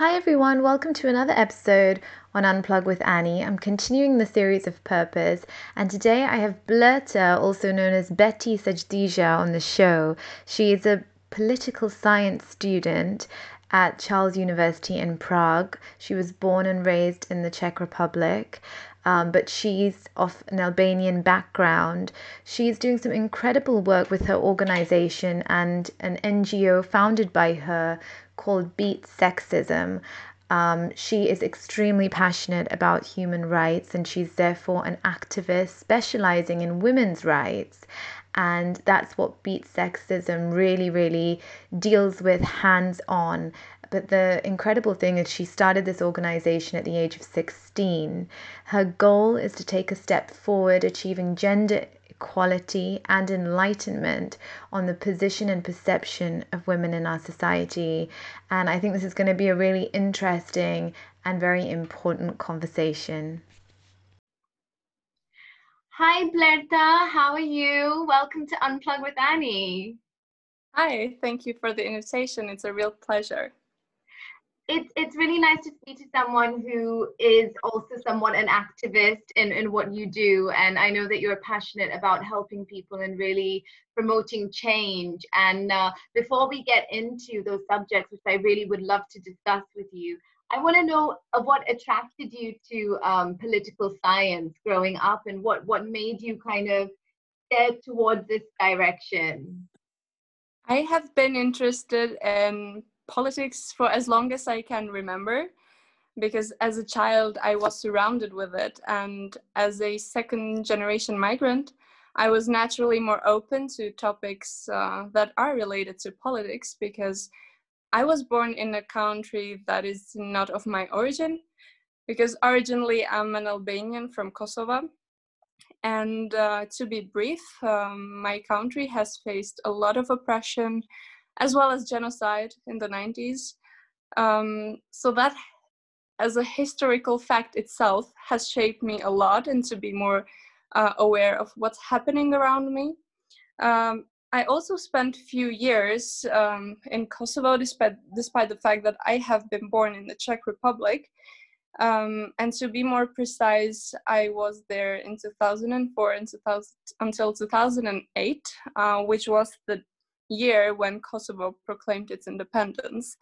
Hi everyone, welcome to another episode on Unplug with Annie. I'm continuing the series of purpose, and today I have Blerta, also known as Betty Sajdija, on the show. She is a political science student at Charles University in Prague. She was born and raised in the Czech Republic. Um, but she's of an Albanian background. She's doing some incredible work with her organization and an NGO founded by her called Beat Sexism. Um, she is extremely passionate about human rights and she's therefore an activist specializing in women's rights. And that's what Beat Sexism really, really deals with hands on. But the incredible thing is, she started this organization at the age of 16. Her goal is to take a step forward, achieving gender equality and enlightenment on the position and perception of women in our society. And I think this is going to be a really interesting and very important conversation. Hi, Blerta. How are you? Welcome to Unplug with Annie. Hi, thank you for the invitation. It's a real pleasure it's it's really nice to speak to someone who is also somewhat an activist in, in what you do. And i know that you're passionate about helping people and really promoting change. And uh, before we get into those subjects which i really would love to discuss with you i want to know uh, what attracted you to um, political science growing up and what what made you kind of steer towards this direction? I have been interested in politics for as long as I can remember because as a child I was surrounded with it. And as a second generation migrant I was naturally more open to topics uh, that are related to politics because I was born in a country that is not of my origin because originally I'm an Albanian from Kosovo. And uh, to be brief um, my country has faced a lot of oppression as well as genocide in the 90s. Um, so that, as a historical fact itself, has shaped me a lot and to be more uh, aware of what's happening around me. Um, I also spent a few years um, in Kosovo, despite despite the fact that I have been born in the Czech Republic. Um, and to be more precise, I was there in 2004 and 2000, until 2008, uh, which was the year when Kosovo proclaimed its independence.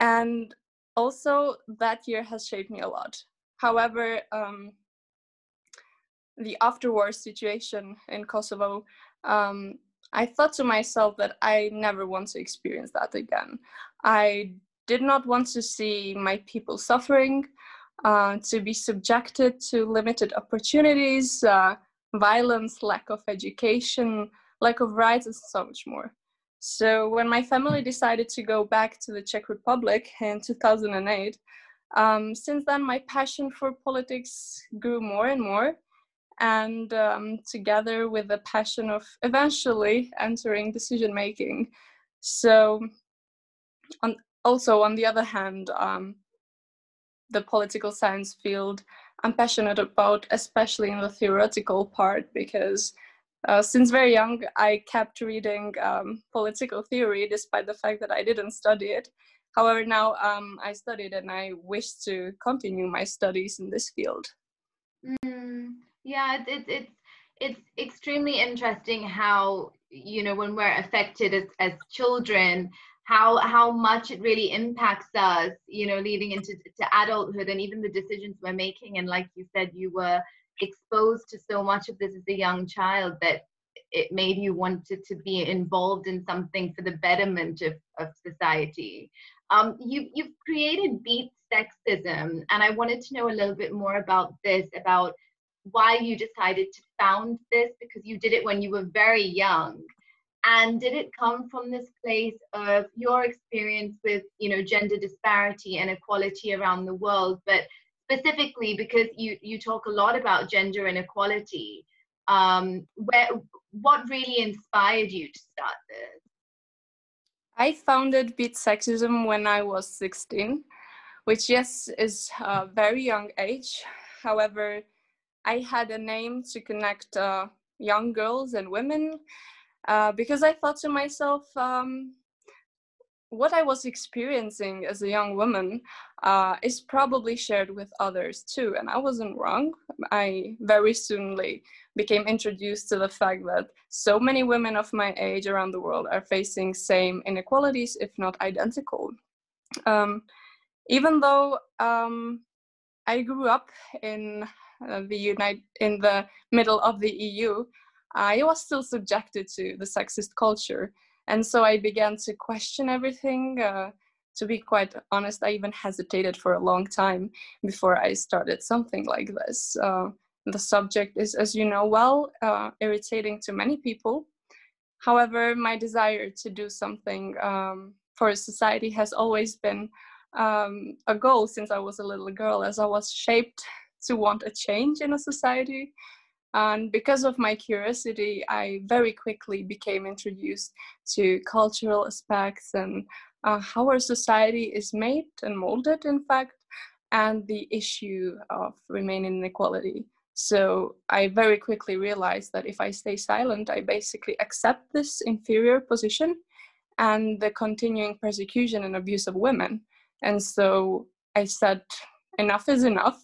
And also, that year has shaped me a lot. However, um, the after-war situation in Kosovo, um, I thought to myself that I never want to experience that again. I did not want to see my people suffering, uh, to be subjected to limited opportunities, uh, violence, lack of education, lack of rights, and so much more. So when my family decided to go back to the Czech Republic in 2008, um, since then my passion for politics grew more and more. And um, together with the passion of eventually entering decision making. So, on, also on the other hand, um, the political science field I'm passionate about, especially in the theoretical part, because uh, since very young, I kept reading um, political theory despite the fact that I didn't study it. However, now um, I studied and I wish to continue my studies in this field. Mm, yeah, it's, it's, it's, it's extremely interesting how, you know, when we're affected as, as children, how how much it really impacts us you know leading into to adulthood and even the decisions we're making and like you said you were exposed to so much of this as a young child that it made you wanted to be involved in something for the betterment of, of society. Um, you, you've created Beat Sexism, and I wanted to know a little bit more about this, about why you decided to found this, because you did it when you were very young. And did it come from this place of your experience with, you know, gender disparity and equality around the world, but specifically because you you talk a lot about gender inequality um where what really inspired you to start this? I founded beat sexism when i was 16 which yes is a very young age. However i had a name to connect uh, young girls and women uh, because i thought to myself um, what I was experiencing as a young woman uh, is probably shared with others too, and I wasn't wrong. I very soonly became introduced to the fact that so many women of my age around the world are facing same inequalities, if not identical. Um, even though um, I grew up in uh, the United in the middle of the EU, I was still subjected to the sexist culture and so i began to question everything uh, to be quite honest i even hesitated for a long time before i started something like this. Uh, the subject is as you know well uh, irritating to many people. However my desire to do something um, for society has always been um, a goal since i was a little girl as i was shaped to want a change in a society and because of my curiosity, I very quickly became introduced to cultural aspects and uh, how our society is made and molded, in fact, and the issue of remaining inequality. So I very quickly realized that if I stay silent, I basically accept this inferior position and the continuing persecution and abuse of women. And so I said, enough is enough.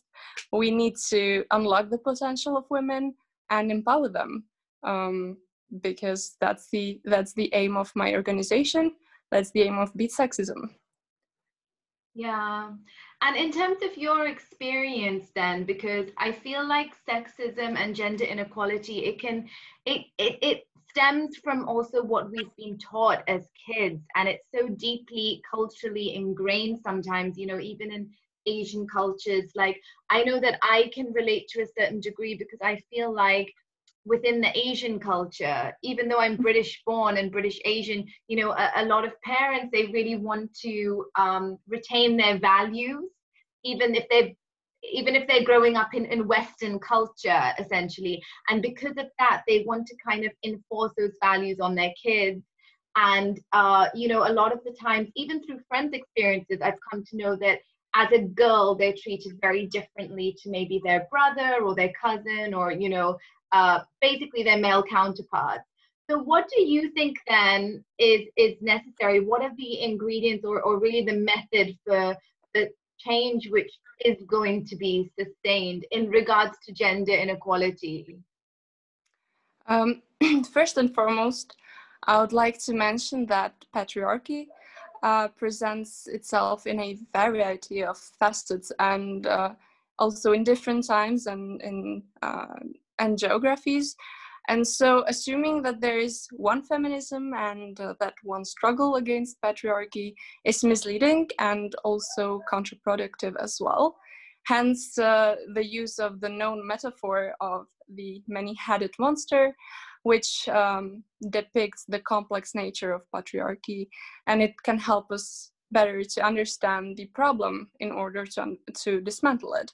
We need to unlock the potential of women and empower them um, because that's the that's the aim of my organization. That's the aim of beat sexism. Yeah. And in terms of your experience then because i feel like sexism and gender inequality it can it it, it stems from also what we've been taught as kids. And it's so deeply culturally ingrained sometimes you know even in Asian cultures. Like I know that I can relate to a certain degree because I feel like within the Asian culture, even though I'm British born and British Asian, you know, a, a lot of parents they really want to um, retain their values, even if they're even if they're growing up in, in Western culture, essentially. And because of that, they want to kind of enforce those values on their kids. And, uh, you know, a lot of the times, even through friends' experiences, I've come to know that as a girl they're treated very differently to maybe their brother or their cousin or you know uh, basically their male counterparts so what do you think then is is necessary? What are the ingredients or, or really the method for the change which is going to be sustained in regards to gender inequality? Um, first and foremost i would like to mention that patriarchy uh, presents itself in a variety of facets and uh, also in different times and in uh, and geographies. And so, assuming that there is one feminism and uh, that one struggle against patriarchy is misleading and also counterproductive as well. Hence, uh, the use of the known metaphor of the many headed monster which um, depicts the complex nature of patriarchy and it can help us better to understand the problem in order to, to dismantle it.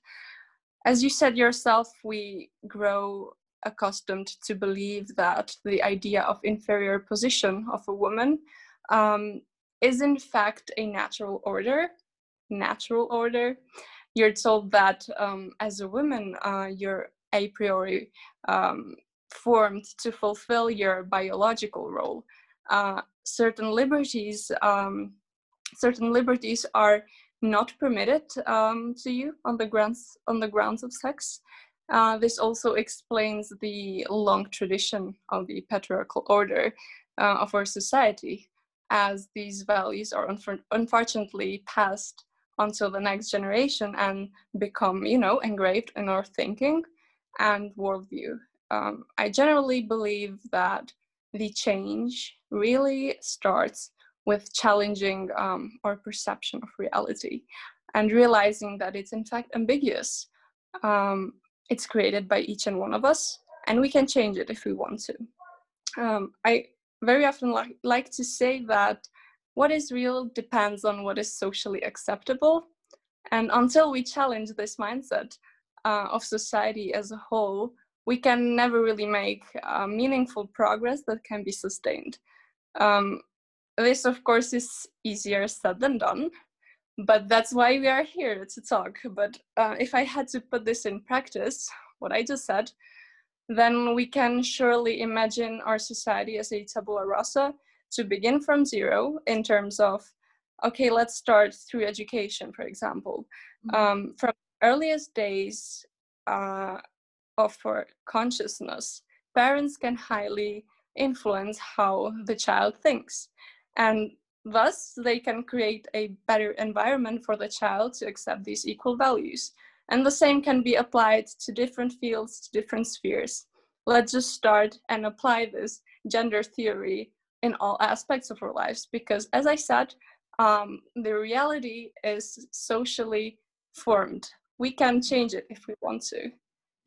As you said yourself, we grow accustomed to believe that the idea of inferior position of a woman um, is in fact a natural order, natural order. You're told that um, as a woman, uh, you're a priori um, formed to fulfill your biological role. Uh, certain liberties, um, certain liberties are not permitted um, to you on the grounds on the grounds of sex. Uh, this also explains the long tradition of the patriarchal order uh, of our society, as these values are unf- unfortunately passed onto the next generation and become, you know, engraved in our thinking and worldview um, I generally believe that the change really starts with challenging um, our perception of reality and realizing that it's in fact ambiguous. Um, it's created by each and one of us, and we can change it if we want to. Um, I very often li- like to say that what is real depends on what is socially acceptable. And until we challenge this mindset uh, of society as a whole, we can never really make uh, meaningful progress that can be sustained. Um, this, of course, is easier said than done, but that's why we are here to talk. But uh, if I had to put this in practice, what I just said, then we can surely imagine our society as a tabula rasa to begin from zero in terms of okay, let's start through education, for example. Mm-hmm. Um, from earliest days uh, of our consciousness, parents can highly influence how the child thinks. And thus, they can create a better environment for the child to accept these equal values. And the same can be applied to different fields, to different spheres. Let's just start and apply this gender theory in all aspects of our lives because, as I said, um, the reality is socially formed. We can change it if we want to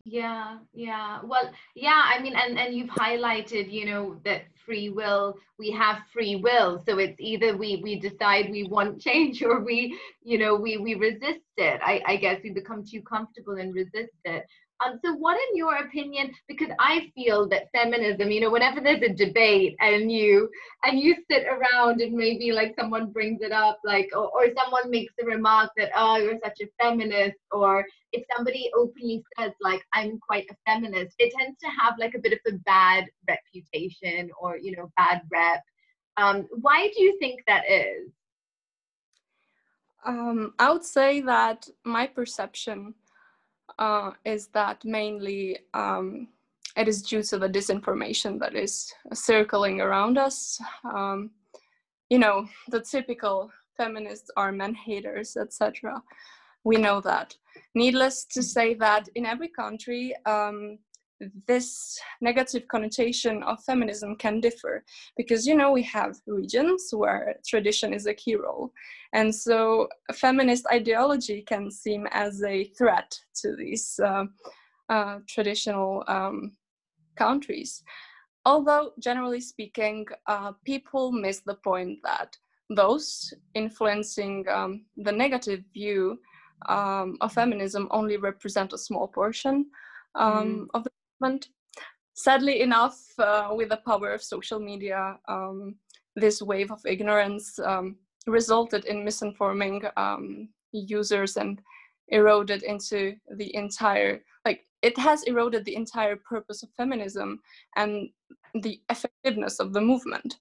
yeah yeah. Well yeah i mean and and you've highlighted you know that free will we have free will. So it's either we we decide we want change or we you know we we resist it. I i guess we become too comfortable and resist it. Um, so what in your opinion, because I feel that feminism, you know, whenever there's a debate and you and you sit around and maybe like someone brings it up, like or, or someone makes the remark that, oh, you're such a feminist, or if somebody openly says like I'm quite a feminist, it tends to have like a bit of a bad reputation or you know, bad rep. Um, why do you think that is? Um, I would say that my perception uh, is that mainly um, it is due to the disinformation that is circling around us. Um, you know, the typical feminists are men haters, etc. We know that. Needless to say that in every country, um, this negative connotation of feminism can differ because you know we have regions where tradition is a key role and so feminist ideology can seem as a threat to these uh, uh, traditional um, countries although generally speaking uh, people miss the point that those influencing um, the negative view um, of feminism only represent a small portion um, mm. of the Sadly enough, uh, with the power of social media, um, this wave of ignorance um, resulted in misinforming um, users and eroded into the entire like it has eroded the entire purpose of feminism and the effectiveness of the movement.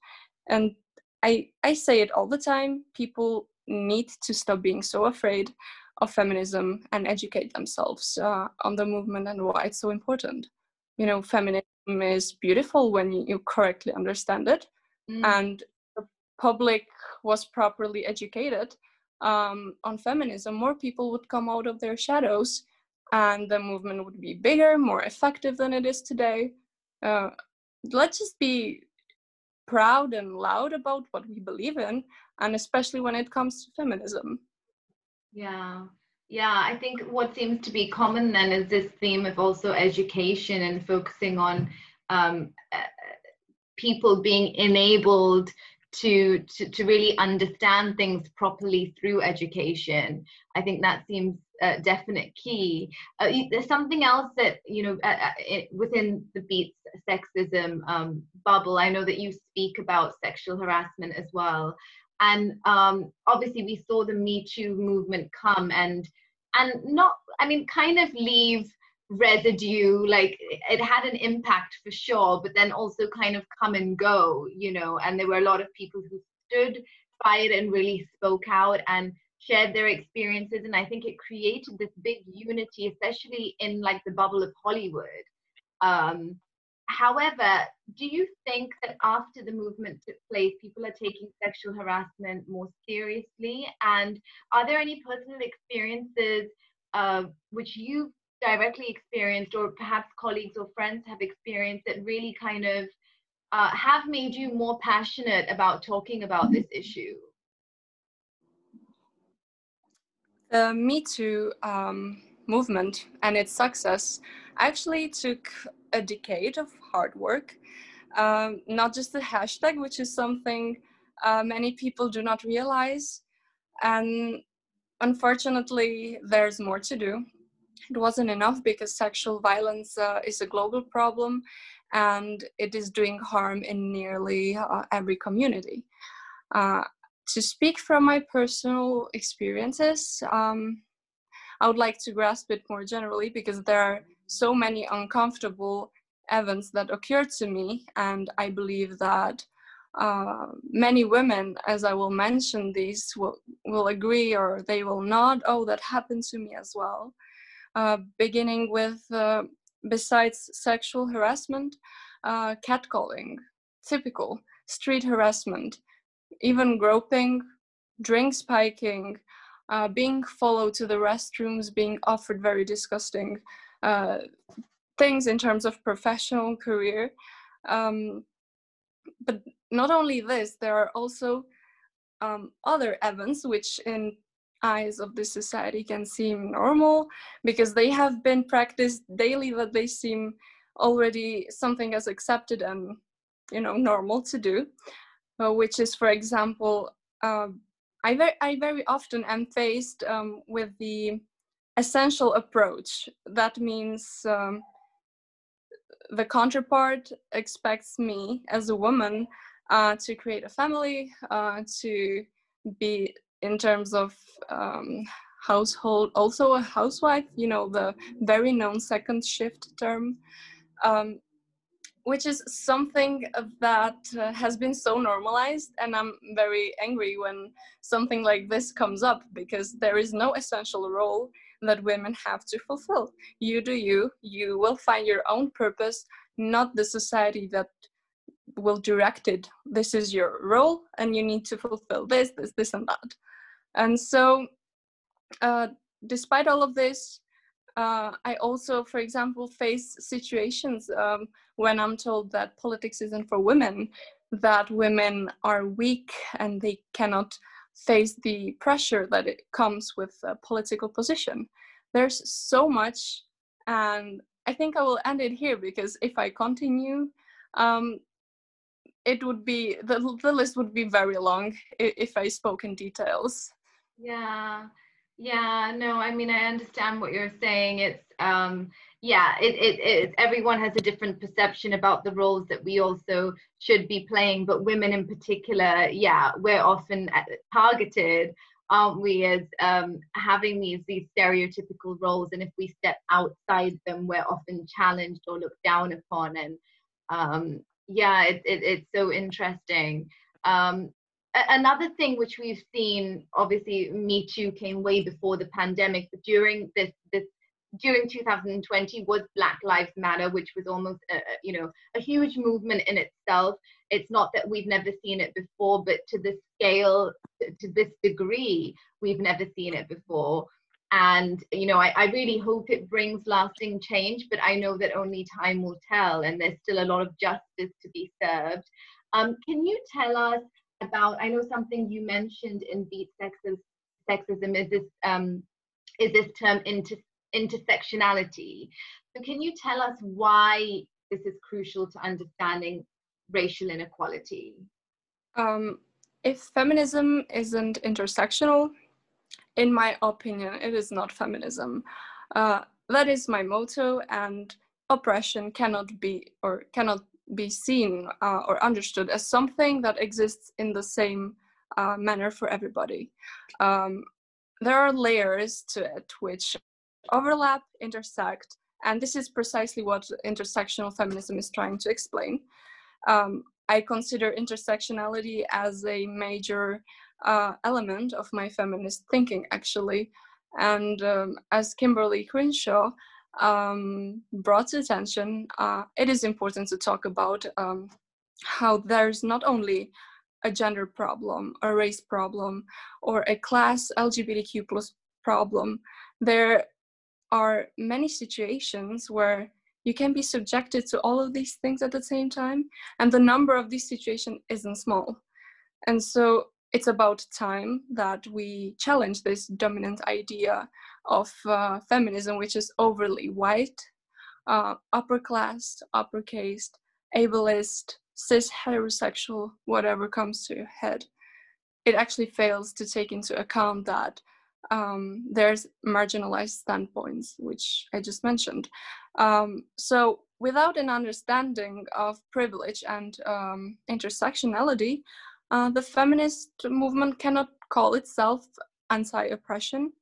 And i i say it all the time people need to stop being so afraid of feminism and educate themselves uh, on the movement and why it's so important you know feminism is beautiful when you correctly understand it mm. and the public was properly educated um, on feminism more people would come out of their shadows and the movement would be bigger more effective than it is today. Uh, let's just be proud and loud about what we believe in and especially when it comes to feminism. Yeah yeah, I think what seems to be common then is this theme of also education and focusing on um, uh, people being enabled to, to to really understand things properly through education. I think that seems a definite key. Uh, there's something else that you know uh, uh, it, within the Beats sexism um, bubble. I know that you speak about sexual harassment as well and um, obviously we saw the me too movement come and and not i mean kind of leave residue like it had an impact for sure but then also kind of come and go you know and there were a lot of people who stood by it and really spoke out and shared their experiences and i think it created this big unity especially in like the bubble of hollywood. Um, However, do you think that after the movement took place, people are taking sexual harassment more seriously? And are there any personal experiences uh, which you've directly experienced, or perhaps colleagues or friends have experienced that really kind of uh, have made you more passionate about talking about this issue? The Me Too um, movement and its success actually took a decade of hard work, um, not just the hashtag, which is something uh, many people do not realize. And unfortunately, there's more to do. It wasn't enough because sexual violence uh, is a global problem and it is doing harm in nearly uh, every community. Uh, to speak from my personal experiences, um, I would like to grasp it more generally because there are so many uncomfortable events that occurred to me and i believe that uh, many women, as I will mention these, will, will agree or they will not. Oh, that happened to me as well. Uh, beginning with, uh, besides sexual harassment, uh, catcalling, typical street harassment, even groping, drink spiking, uh, being followed to the restrooms, being offered very disgusting uh, things in terms of professional career. Um, but not only this, there are also um, other events which in eyes of this society can seem normal because they have been practiced daily that they seem already something as accepted and you know normal to do uh, which is for example uh, I, very, I very often am faced um, with the essential approach that means um, the counterpart expects me as a woman uh, to create a family, uh, to be in terms of um, household, also a housewife, you know, the very known second shift term, um, which is something that uh, has been so normalized. And I'm very angry when something like this comes up because there is no essential role that women have to fulfill. You do you, you will find your own purpose, not the society that will direct it. This is your role, and you need to fulfill this, this, this, and that. And so, uh, despite all of this, uh, I also, for example, face situations um, when I'm told that politics isn't for women, that women are weak and they cannot face the pressure that it comes with a political position. There's so much, and I think I will end it here because if I continue, um, it would be the, the list would be very long if I spoke in details. Yeah, yeah, no, I mean I understand what you're saying. It's um, yeah, it, it it everyone has a different perception about the roles that we also should be playing, but women in particular, yeah, we're often uh, targeted aren't we as um, having these these stereotypical roles and if we step outside them we're often challenged or looked down upon and um, yeah it, it, it's so interesting um, another thing which we've seen obviously me too came way before the pandemic but during this this during 2020 was black lives matter which was almost a, you know a huge movement in itself. It's not that we've never seen it before but to the scale to this degree we've never seen it before. And you know I, I really hope it brings lasting change but i know that only time will tell and there's still a lot of justice to be served. Um, can you tell us about i know something you mentioned in beat sexism, sexism is this um, is this term inter, intersectionality so can you tell us why this is crucial to understanding racial inequality um, if feminism isn't intersectional in my opinion, it is not feminism. Uh, that is my motto, and oppression cannot be or cannot be seen uh, or understood as something that exists in the same uh, manner for everybody. Um, there are layers to it which overlap, intersect, and this is precisely what intersectional feminism is trying to explain. Um, I consider intersectionality as a major uh, element of my feminist thinking, actually. And um, as Kimberlé Crenshaw um, brought to attention, uh, it is important to talk about um, how there's not only a gender problem, a race problem, or a class LGBTQ plus problem. There are many situations where you can be subjected to all of these things at the same time, and the number of these situations isn't small. And so it's about time that we challenge this dominant idea of uh, feminism, which is overly white, uh, upper class, uppercase, ableist, cis heterosexual, whatever comes to your head. It actually fails to take into account that um, there's marginalized standpoints, which I just mentioned. Um, so without an understanding of privilege and um, intersectionality, uh, the feminist movement cannot call itself anti-oppression.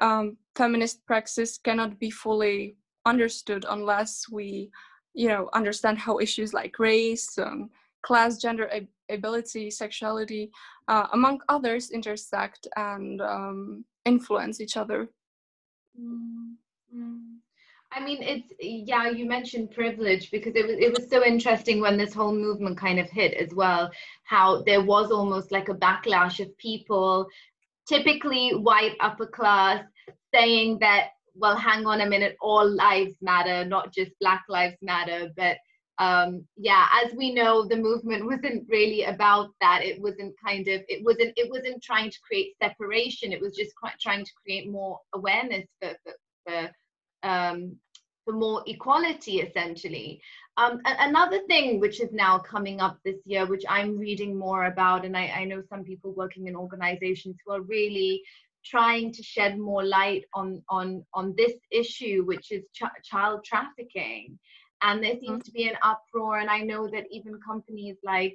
Um, feminist praxis cannot be fully understood unless we, you know, understand how issues like race, um, class, gender, ability, sexuality, uh, among others, intersect and um, influence each other. Mm-hmm. I mean, it's yeah. You mentioned privilege because it was it was so interesting when this whole movement kind of hit as well. How there was almost like a backlash of people, typically white upper class, saying that well, hang on a minute, all lives matter, not just Black Lives Matter, but um, yeah, as we know, the movement wasn't really about that. It wasn't kind of, it wasn't, it wasn't trying to create separation. It was just trying to create more awareness for, for, for um, for more equality essentially. Um, another thing which is now coming up this year, which I'm reading more about, and I, I know some people working in organizations who are really trying to shed more light on on on this issue, which is ch- child trafficking. And there seems mm-hmm. to be an uproar, and I know that even companies like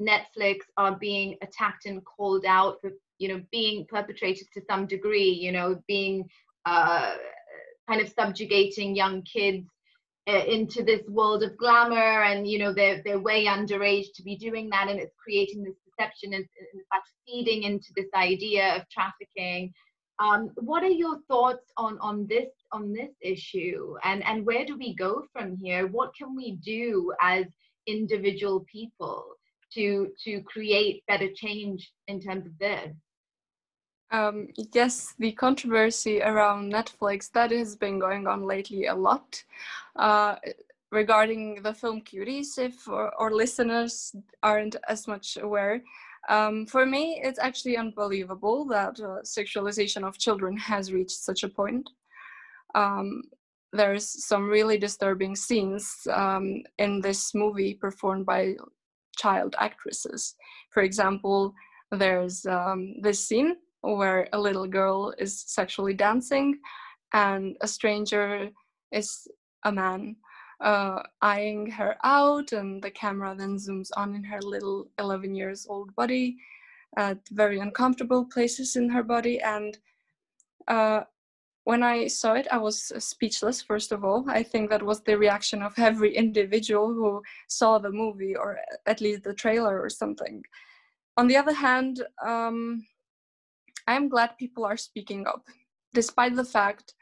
Netflix are being attacked and called out for you know being perpetrated to some degree, you know being uh, kind of subjugating young kids uh, into this world of glamour and you know they're they're way underage to be doing that. And it's creating this perception and in fact feeding into this idea of trafficking. Um, what are your thoughts on on this on this issue? And and where do we go from here? What can we do as individual people to to create better change in terms of this um, yes, the controversy around Netflix that has been going on lately a lot. Uh, regarding the film Cuties, if our, listeners aren't as much aware, um, for me, it's actually unbelievable that uh, sexualization of children has reached such a point. Um, there's some really disturbing scenes um, in this movie performed by child actresses. For example, there's um, this scene where a little girl is sexually dancing and a stranger is a man uh, eyeing her out and the camera then zooms on in her little 11 years old body at very uncomfortable places in her body and uh, when I saw it, I was speechless, first of all. I think that was the reaction of every individual who saw the movie or at least the trailer or something. On the other hand, um, I'm glad people are speaking up, despite the fact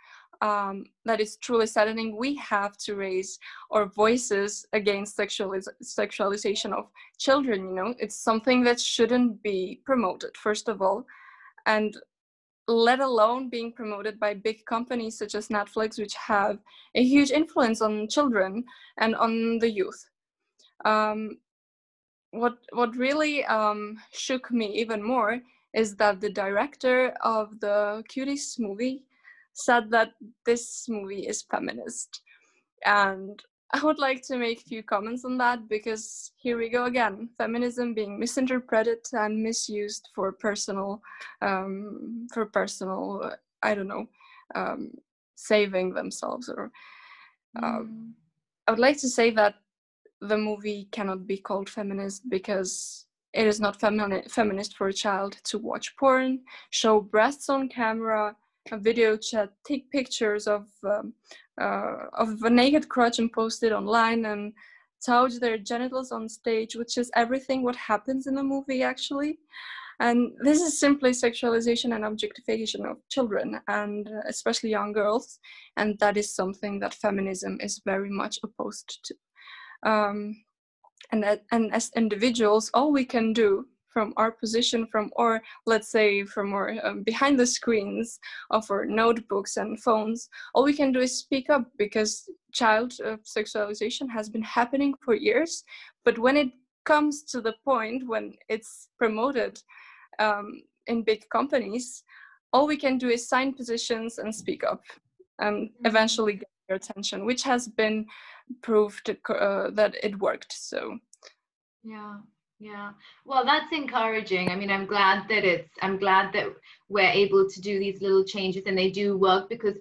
um, that it's truly saddening. We have to raise our voices against sexualiz- sexualization of children. You know, it's something that shouldn't be promoted, first of all, and let alone being promoted by big companies such as Netflix, which have a huge influence on children and on the youth. Um, what what really um, shook me even more is that the director of the Cuties movie said that this movie is feminist. And I would like to make a few comments on that because here we go again feminism being misinterpreted and misused for personal, um, for personal, I don't know, um, saving themselves. Or um, mm. I would like to say that the movie cannot be called feminist because it is not femini- feminist for a child to watch porn, show breasts on camera, a video chat, take pictures of um, uh, of a naked crotch and post it online, and touch their genitals on stage, which is everything what happens in the movie actually. And this is simply sexualization and objectification of children, and especially young girls. And that is something that feminism is very much opposed to. Um, and that, and as individuals all we can do from our position from or let's say from our um, behind the screens of our notebooks and phones all we can do is speak up because child uh, sexualization has been happening for years but when it comes to the point when it's promoted um, in big companies all we can do is sign positions and speak up and mm-hmm. eventually get attention which has been proved uh, that it worked. So, yeah, yeah. Well, that's encouraging. I mean, I'm glad that it's. I'm glad that we're able to do these little changes and they do work because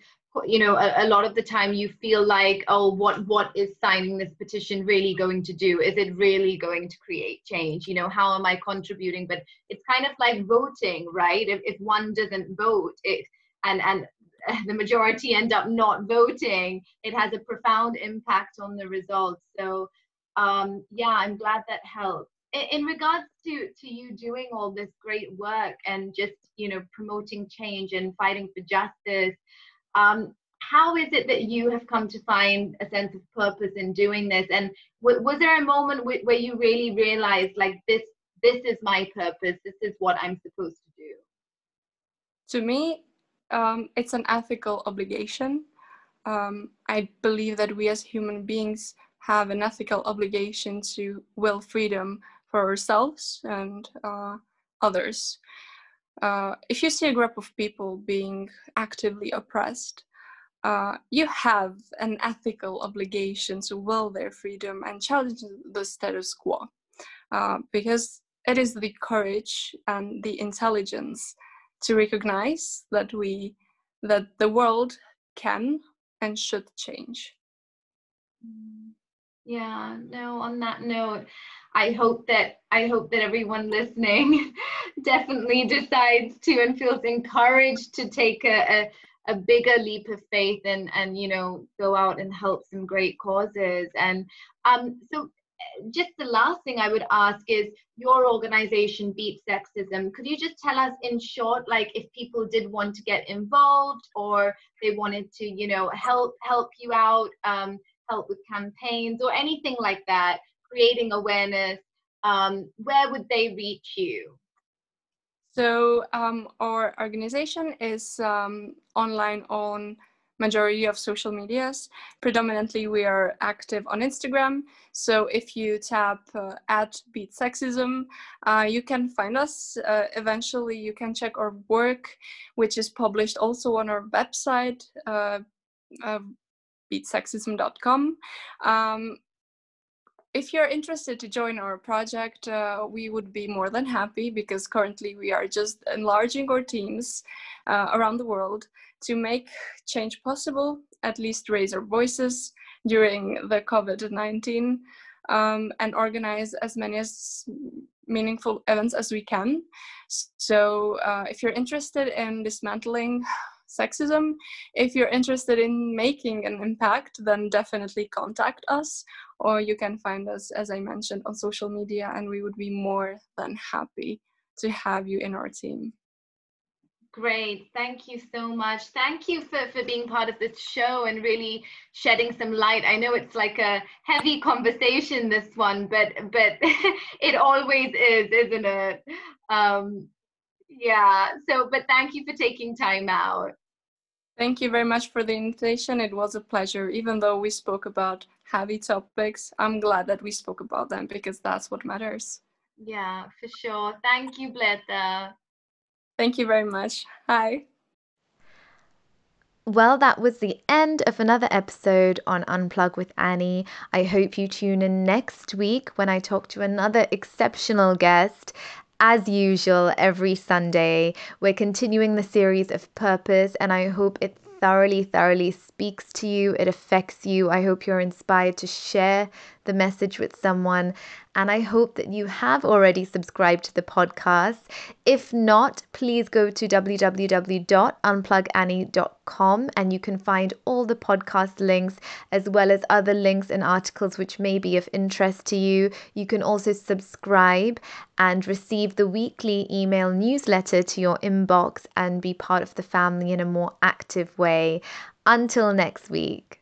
you know a, a, lot of the time you feel like oh what what is signing this petition really going to do is it really going to create change you know how am i contributing but it's kind of like voting right if, if one doesn't vote it and and the majority end up not voting, it has a profound impact on the results. So um, yeah, I'm glad that helped. In, in regards to to you doing all this great work and just you know promoting change and fighting for justice, um, how is it that you have come to find a sense of purpose in doing this? And w- was there a moment w- where you really realized like this this is my purpose, this is what I'm supposed to do? To me, um, it's an ethical obligation. Um, I believe that we as human beings have an ethical obligation to will freedom for ourselves and uh, others. Uh, if you see a group of people being actively oppressed, uh, you have an ethical obligation to will their freedom and challenge the status quo uh, because it is the courage and the intelligence to recognize that we that the world can and should change. Mm, yeah no on that note i hope that i hope that everyone listening definitely decides to and feels encouraged to take a, a a bigger leap of faith and and you know go out and help some great causes. And um so just the last thing I would ask is your organization Beat Sexism. Could you just tell us in short, like if people did want to get involved or they wanted to, you know, help help you out, um, help with campaigns or anything like that, creating awareness, um, where would they reach you? So um, our organization is um, online on majority of social medias. Predominantly, we are active on Instagram. So if you tap uh, at Beat Sexism, uh, you can find us. Uh, eventually, you can check our work, which is published also on our website, uh, beatsexism.com. Um, if you're interested to join our project, uh, we would be more than happy because currently we are just enlarging our teams uh, around the world to make change possible, at least raise our voices during the COVID 19 um, and organize as many as meaningful events as we can. So, uh, if you're interested in dismantling sexism. If you're interested in making an impact, then definitely contact us, or you can find us, as I mentioned, on social media, and we would be more than happy to have you in our team. Great. Thank you so much. Thank you for, for being part of this show and really shedding some light. I know it's like a heavy conversation, this one, but but it always is, isn't it? Um, yeah. So, but thank you for taking time out. Thank you very much for the invitation. It was a pleasure. Even though we spoke about heavy topics, I'm glad that we spoke about them because that's what matters. Yeah, for sure. Thank you, Bleta. Thank you very much. Hi. Well, that was the end of another episode on Unplug with Annie. I hope you tune in next week when I talk to another exceptional guest as usual, every Sunday, we're continuing the series of purpose, and I hope it thoroughly, thoroughly speaks to you, it affects you. I hope you're inspired to share the message with someone. And I hope that you have already subscribed to the podcast. If not, please go to www.unplugannie.com and you can find all the podcast links as well as other links and articles which may be of interest to you. You can also subscribe and receive the weekly email newsletter to your inbox and be part of the family in a more active way. Until next week.